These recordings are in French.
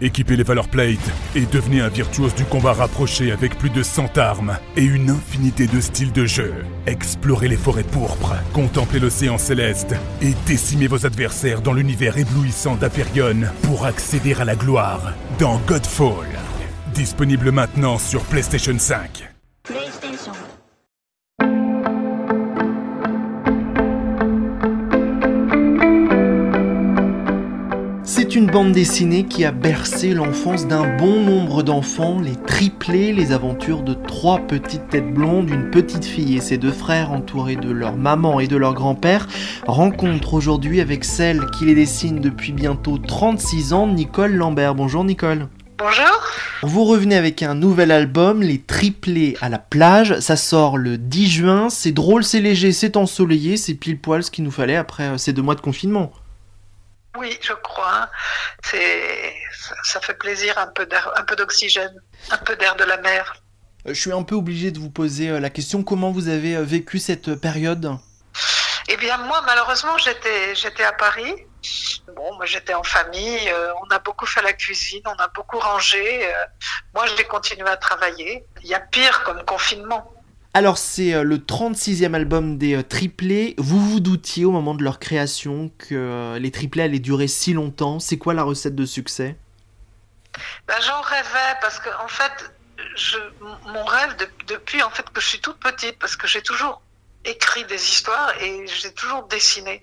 Équipez les Valor Plate et devenez un virtuose du combat rapproché avec plus de 100 armes et une infinité de styles de jeu. Explorez les forêts pourpres, contemplez l'océan céleste et décimez vos adversaires dans l'univers éblouissant d'Aperion pour accéder à la gloire dans Godfall. Disponible maintenant sur PlayStation 5. PlayStation. Une bande dessinée qui a bercé l'enfance d'un bon nombre d'enfants, les triplés, les aventures de trois petites têtes blondes, une petite fille et ses deux frères entourés de leur maman et de leur grand-père, rencontrent aujourd'hui avec celle qui les dessine depuis bientôt 36 ans, Nicole Lambert. Bonjour Nicole. Bonjour. Vous revenez avec un nouvel album, Les Triplés à la plage. Ça sort le 10 juin. C'est drôle, c'est léger, c'est ensoleillé. C'est pile poil ce qu'il nous fallait après euh, ces deux mois de confinement. Oui, je crois. C'est, ça, fait plaisir, un peu d'air, un peu d'oxygène, un peu d'air de la mer. Euh, Je suis un peu obligé de vous poser euh, la question comment vous avez euh, vécu cette période? Eh bien, moi, malheureusement, j'étais, j'étais à Paris. Bon, moi, j'étais en famille. euh, on a beaucoup fait la cuisine, on a beaucoup rangé. euh, moi, j'ai continué à travailler. Il y a pire comme confinement. Alors c'est euh, le 36e album des euh, triplés. Vous vous doutiez au moment de leur création que euh, les triplés allaient durer si longtemps. C'est quoi la recette de succès? Ben, j'en rêvais parce que, en fait, je, mon rêve de- depuis en fait que je suis toute petite, parce que j'ai toujours écrit des histoires et j'ai toujours dessiné.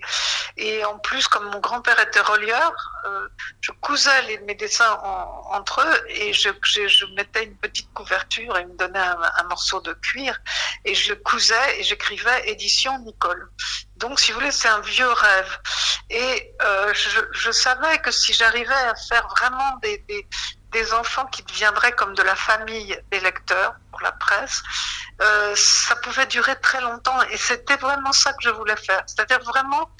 Et en plus, comme mon grand-père était relieur, euh, je cousais mes dessins en- entre eux et je, mettais une petite couverture et me donnait un, morceau de cuir et je cousais et j'écrivais édition Nicole. Donc, si vous voulez, c'est un vieux rêve. Et euh, je, savais que si j'arrivais à faire vraiment des, des, enfants qui deviendraient comme de la famille des lecteurs pour la presse, euh, ça pouvait durer très longtemps. Et c'était vraiment ça que je voulais faire. C'est-à-dire vraiment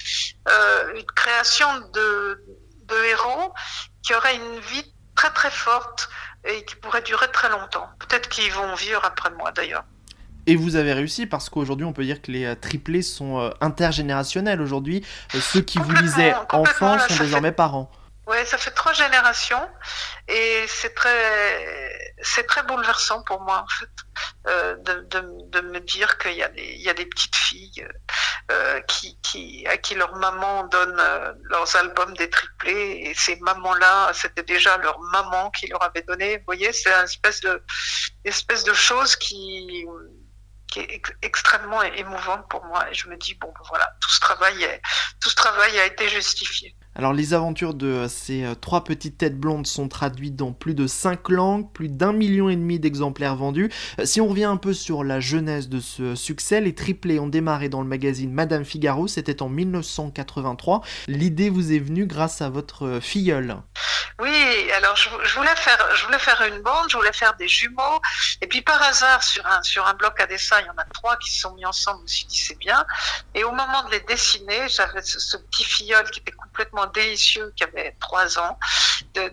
une création de, de héros qui auraient une vie très très forte et qui pourrait durer très longtemps. Peut-être qu'ils vont vivre après moi d'ailleurs. Et vous avez réussi parce qu'aujourd'hui on peut dire que les euh, triplés sont euh, intergénérationnels. Aujourd'hui, euh, ceux qui vous lisaient enfants sont désormais parents. Ouais, ça fait trois générations et c'est très, c'est très bouleversant pour moi en fait euh, de, de, de me dire qu'il y a des, il y a des petites filles euh, qui, qui, à qui leur maman donne euh, leurs albums des triplés et ces mamans-là, c'était déjà leur maman qui leur avait donné. Vous voyez, c'est une espèce de, une espèce de chose qui qui est ex- extrêmement émouvante pour moi et je me dis bon ben voilà tout ce travail a été justifié. Alors les aventures de ces euh, trois petites têtes blondes sont traduites dans plus de 5 langues, plus d'un million et demi d'exemplaires vendus. Euh, Si on revient un peu sur la genèse de ce succès, les triplés ont démarré dans le magazine Madame Figaro, c'était en 1983. L'idée vous est venue grâce à votre euh, filleule. Oui, alors je, voulais faire, je voulais faire une bande, je voulais faire des jumeaux, et puis par hasard sur un bloc à dessin, il y en a trois qui se sont mis ensemble. Je me suis dit c'est bien. Et au moment de les dessiner, j'avais ce, petit filleul qui était complètement délicieux, qui avait trois ans,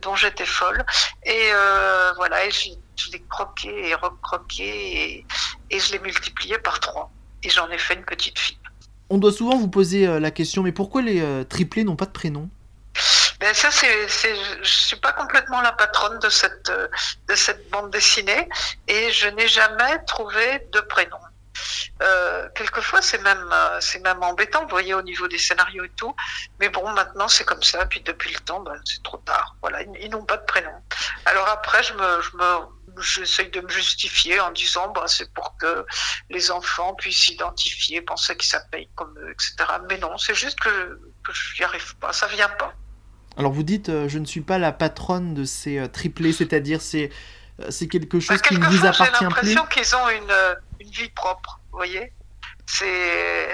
dont j'étais folle. Et euh, voilà, je l'ai croqué et recroqué et, et je l'ai multiplié par trois. Et j'en ai fait une petite fille. On doit souvent vous poser euh, la question, mais pourquoi les euh, triplés n'ont pas de prénom? Ben ça, je suis pas complètement la patronne de cette, de cette bande dessinée et je n'ai jamais trouvé de prénom. Euh, quelquefois, c'est même, c'est même embêtant, vous voyez, au niveau des scénarios et tout. Mais bon, maintenant, c'est comme ça. Puis depuis le temps, ben, c'est trop tard. Voilà, ils, n'ont pas de prénom. Alors après, je me, je me, j'essaye de me justifier en disant, bah, c'est pour que les enfants puissent s'identifier, penser qu'ils s'appellent comme eux, etc. Mais non, c'est juste que, que je n'y arrive pas. Ça vient pas. Alors vous dites, euh, je ne suis pas la patronne de ces euh, triplés, c'est-à-dire c'est euh, c'est quelque chose Bah, qui ne vous j'ai appartient plus. l'impression qu'ils ont une, une vie propre, vous voyez. C'est,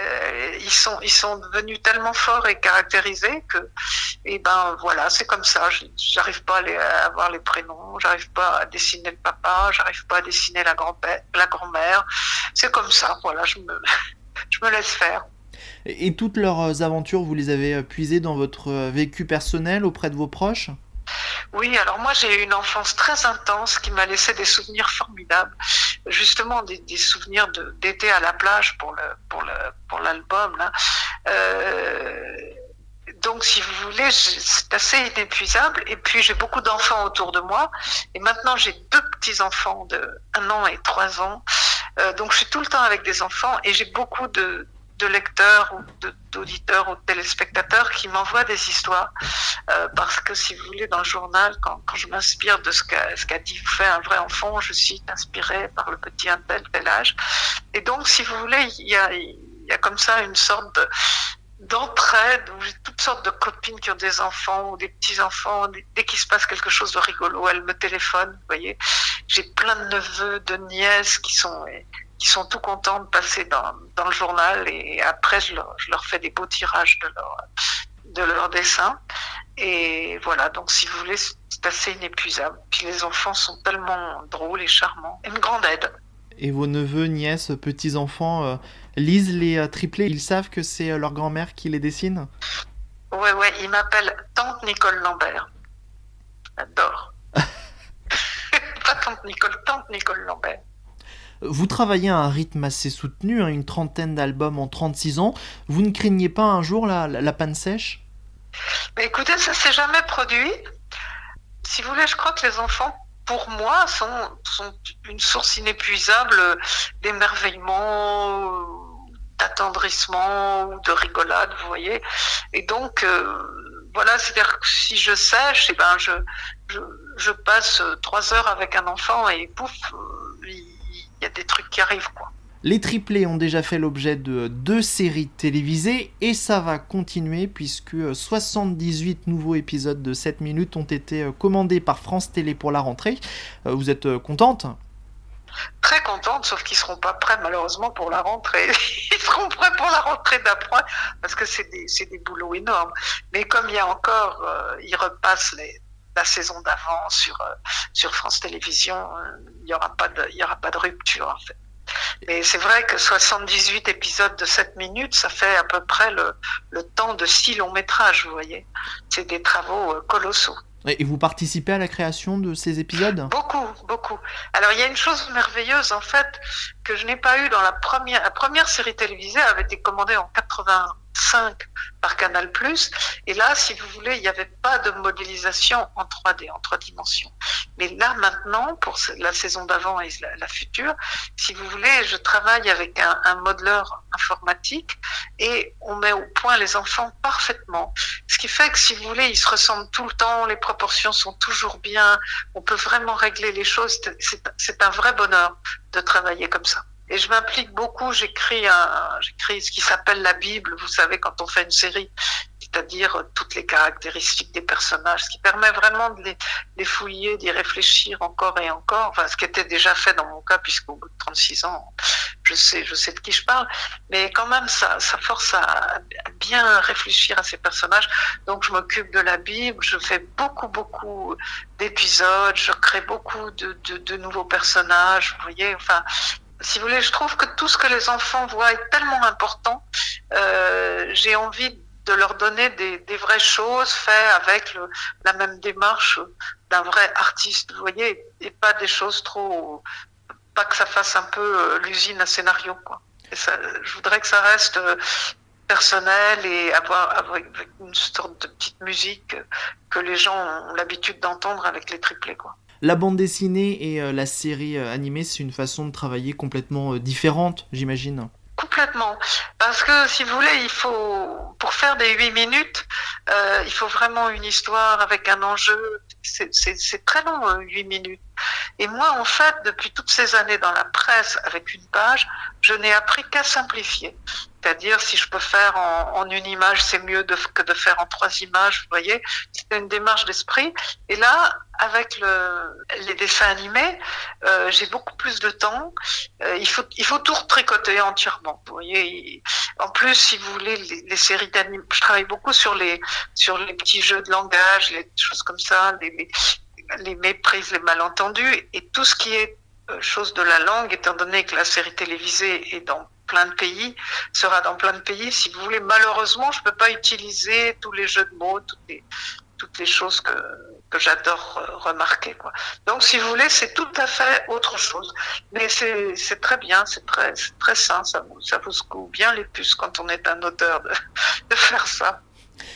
ils sont, ils sont devenus tellement forts et caractérisés que, et ben voilà, c'est comme ça. J'arrive pas à, les- à avoir les prénoms, j'arrive pas à dessiner le papa, j'arrive pas à dessiner la grand-père, la grand-mère. C'est comme ça, voilà. Je me, je me laisse faire. Et toutes leurs euh, aventures, vous les avez euh, puisées dans votre euh, vécu personnel auprès de vos proches? Oui, alors moi j'ai eu une enfance très intense qui m'a laissé des souvenirs formidables, justement des, souvenirs d'été à la plage pour le pour le pour l'album donc, si vous voulez, c'est assez inépuisable. Et puis, j'ai beaucoup d'enfants autour de moi. Et maintenant, j'ai deux petits-enfants de un an et trois ans. Donc, je suis tout le temps avec des enfants et j'ai beaucoup de, de lecteurs ou d'auditeurs ou de téléspectateurs qui m'envoient des histoires. Euh, parce que, si vous voulez, dans le journal, quand, je m'inspire de ce qu'a dit fait un vrai enfant, je suis inspirée par le petit un tel, tel âge. Et donc, si vous voulez, il y a, y a comme ça une sorte de d'entraide, où j'ai toutes sortes de copines qui ont des enfants ou des petits-enfants. Dès qu'il se passe quelque chose de rigolo, elles me téléphonent, voyez. J'ai plein de neveux, de nièces qui sont, qui sont tout contents de passer dans, dans le journal et après, je leur, leur fais des beaux tirages de leur, de leurs dessins. Et voilà, donc si vous voulez, c'est assez inépuisable. Puis les enfants sont tellement drôles et charmants. Une grande aide. Et vos neveux, nièces, petits-enfants euh, lisent les euh, triplés Ils savent que c'est euh, leur grand-mère qui les dessine Ouais, ouais, ils m'appellent Tante Nicole Lambert. J'adore. Pas Tante Nicole, Tante Nicole Lambert. Vous travaillez à un rythme assez soutenu, hein, une trentaine d'albums en 36 ans. Vous ne craignez pas un jour la, la, la panne sèche? Mais écoutez, ça s'est jamais produit. Si vous voulez, je crois que les enfants pour moi, sont, sont une source inépuisable d'émerveillement, ou de rigolade, vous voyez. Et donc, euh, voilà, c'est-à-dire que si je sèche, eh ben je, passe trois heures avec un enfant et pouf, il y a des trucs qui arrivent, quoi. Les triplés ont déjà fait l'objet de deux séries télévisées et ça va continuer puisque 78 nouveaux épisodes de 7 minutes ont été commandés par France Télé pour la rentrée. Vous êtes contente? Très contente, sauf qu'ils seront pas prêts malheureusement pour la rentrée. Ils seront prêts pour la rentrée d'après parce que c'est des, des boulots énormes. Mais comme il y a encore, euh, ils repassent la saison d'avant sur, euh, sur France Télévisions, il n'y aura, pas de, aura pas de rupture en fait. Mais c'est vrai que 78 épisodes de 7 minutes, ça fait à peu près le, le temps de 6 longs métrages, vous voyez. C'est des travaux euh, colossaux. Et vous participez à la création de ces épisodes? Beaucoup, beaucoup. Alors il y a une chose merveilleuse en fait que je n'ai pas eu dans la première. La première série télévisée avait été commandée en 85 par Canal+. Et là, si vous voulez, il n'y avait pas de modélisation en 3D, en trois dimensions. Mais là, maintenant, pour la saison d'avant et la, future, si vous voulez, je travaille avec un, un, modeleur informatique et on met au point les enfants parfaitement. Ce qui fait que, si vous voulez, ils se ressemblent tout le temps, les proportions sont toujours bien, on peut vraiment régler les choses. C'est un vrai bonheur de travailler comme ça. Et je m'implique beaucoup. J'écris j'écris ce qui s'appelle la Bible. Vous savez, quand on fait une série, c'est-à-dire toutes les caractéristiques des personnages, ce qui permet vraiment de les, fouiller, d'y réfléchir encore et encore. Enfin, ce qui était déjà fait dans mon cas, puisqu'au bout de 36 ans, je sais, je sais de qui je parle. Mais quand même, ça, force à, bien réfléchir à ces personnages. Donc, je m'occupe de la Bible. Je fais beaucoup, beaucoup d'épisodes. Je crée beaucoup de, de, de nouveaux personnages. Vous voyez, enfin, si vous voulez, je trouve que tout ce que les enfants voient est tellement important. Euh, J'ai envie de leur donner des, vraies choses faites avec la même démarche d'un vrai artiste, vous voyez, et pas des choses trop, pas que ça fasse un peu l'usine à scénario, quoi. Je voudrais que ça reste personnel et avoir, avoir une sorte de petite musique que les gens ont l'habitude d'entendre avec les triplés, quoi. La bande dessinée et euh, la série euh, animée, c'est une façon de travailler complètement euh, différente, j'imagine. Complètement. Parce que si vous voulez, il faut, pour faire des 8 minutes, il faut vraiment une histoire avec un enjeu. C'est très long, 8 minutes. Et moi, en fait, depuis toutes ces années dans la presse avec une page, je n'ai appris qu'à simplifier. C'est-à-dire, si je peux faire en, une image, c'est mieux que de faire en trois images, vous voyez. C'est une démarche d'esprit. Et là, avec le, les dessins animés, euh, j'ai beaucoup plus de temps. Euh, il, faut, il faut tout retricoter entièrement, vous voyez. En plus, si vous voulez, les, séries d'animés, je travaille beaucoup sur les, sur les petits jeux de langage, les choses comme ça, les, méprises, les malentendus, et tout ce qui est chose de la langue, étant donné que la série télévisée est dans plein de pays, sera dans plein de pays. Si vous voulez, malheureusement, je peux pas utiliser tous les jeux de mots, toutes les, toutes les choses que, que j'adore remarquer. Quoi. Donc, si vous voulez, c'est tout à fait autre chose. Mais c'est très bien, c'est très, très sain, ça vous, ça vous secoue bien les puces quand on est un auteur de, de faire ça.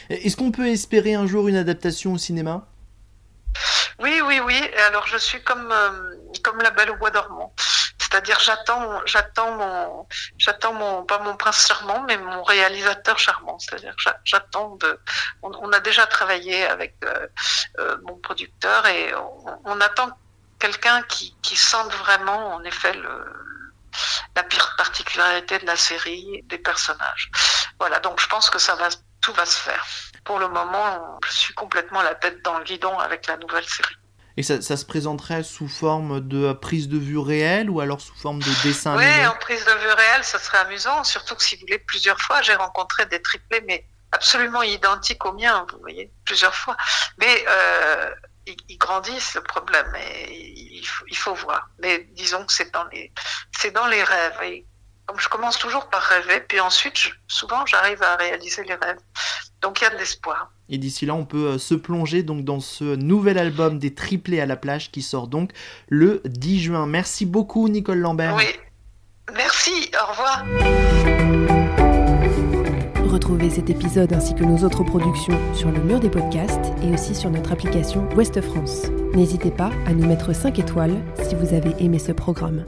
Est-ce qu'on peut espérer un jour une adaptation au cinéma? Oui, oui, oui. Alors je suis comme, euh, comme la Belle au bois dormant. C'est-à-dire j'attends, j'attends mon, j'attends mon, pas mon prince charmant, mais mon réalisateur charmant. C'est-à-dire j'attends de. On, a déjà travaillé avec euh, euh, mon producteur et on, attend quelqu'un qui, sente vraiment, en effet, la pire particularité de la série, des personnages. Voilà, donc je pense que ça va, tout va se faire. Pour le moment, je suis complètement la tête dans le guidon avec la nouvelle série. Et ça, se présenterait sous forme de prise de vue réelle ou alors sous forme de dessin Oui, en prise de vue réelle, ça serait amusant. Surtout que si vous voulez, plusieurs fois, j'ai rencontré des triplés, mais absolument identiques aux miens, vous voyez, plusieurs fois. Mais euh, ils, grandissent, le problème, et il faut, il faut voir. Mais disons que c'est dans les, c'est dans les rêves. Et comme je commence toujours par rêver, puis ensuite, souvent, j'arrive à réaliser les rêves. Donc il y a de l'espoir. Et d'ici là, on peut euh, se plonger donc dans ce nouvel album des triplés à la plage qui sort donc le 10 juin. Merci beaucoup, Nicole Lambert. Oui, merci, au revoir. Retrouvez cet épisode ainsi que nos autres productions sur le mur des podcasts et aussi sur notre application Ouest France. N'hésitez pas à nous mettre 5 étoiles si vous avez aimé ce programme.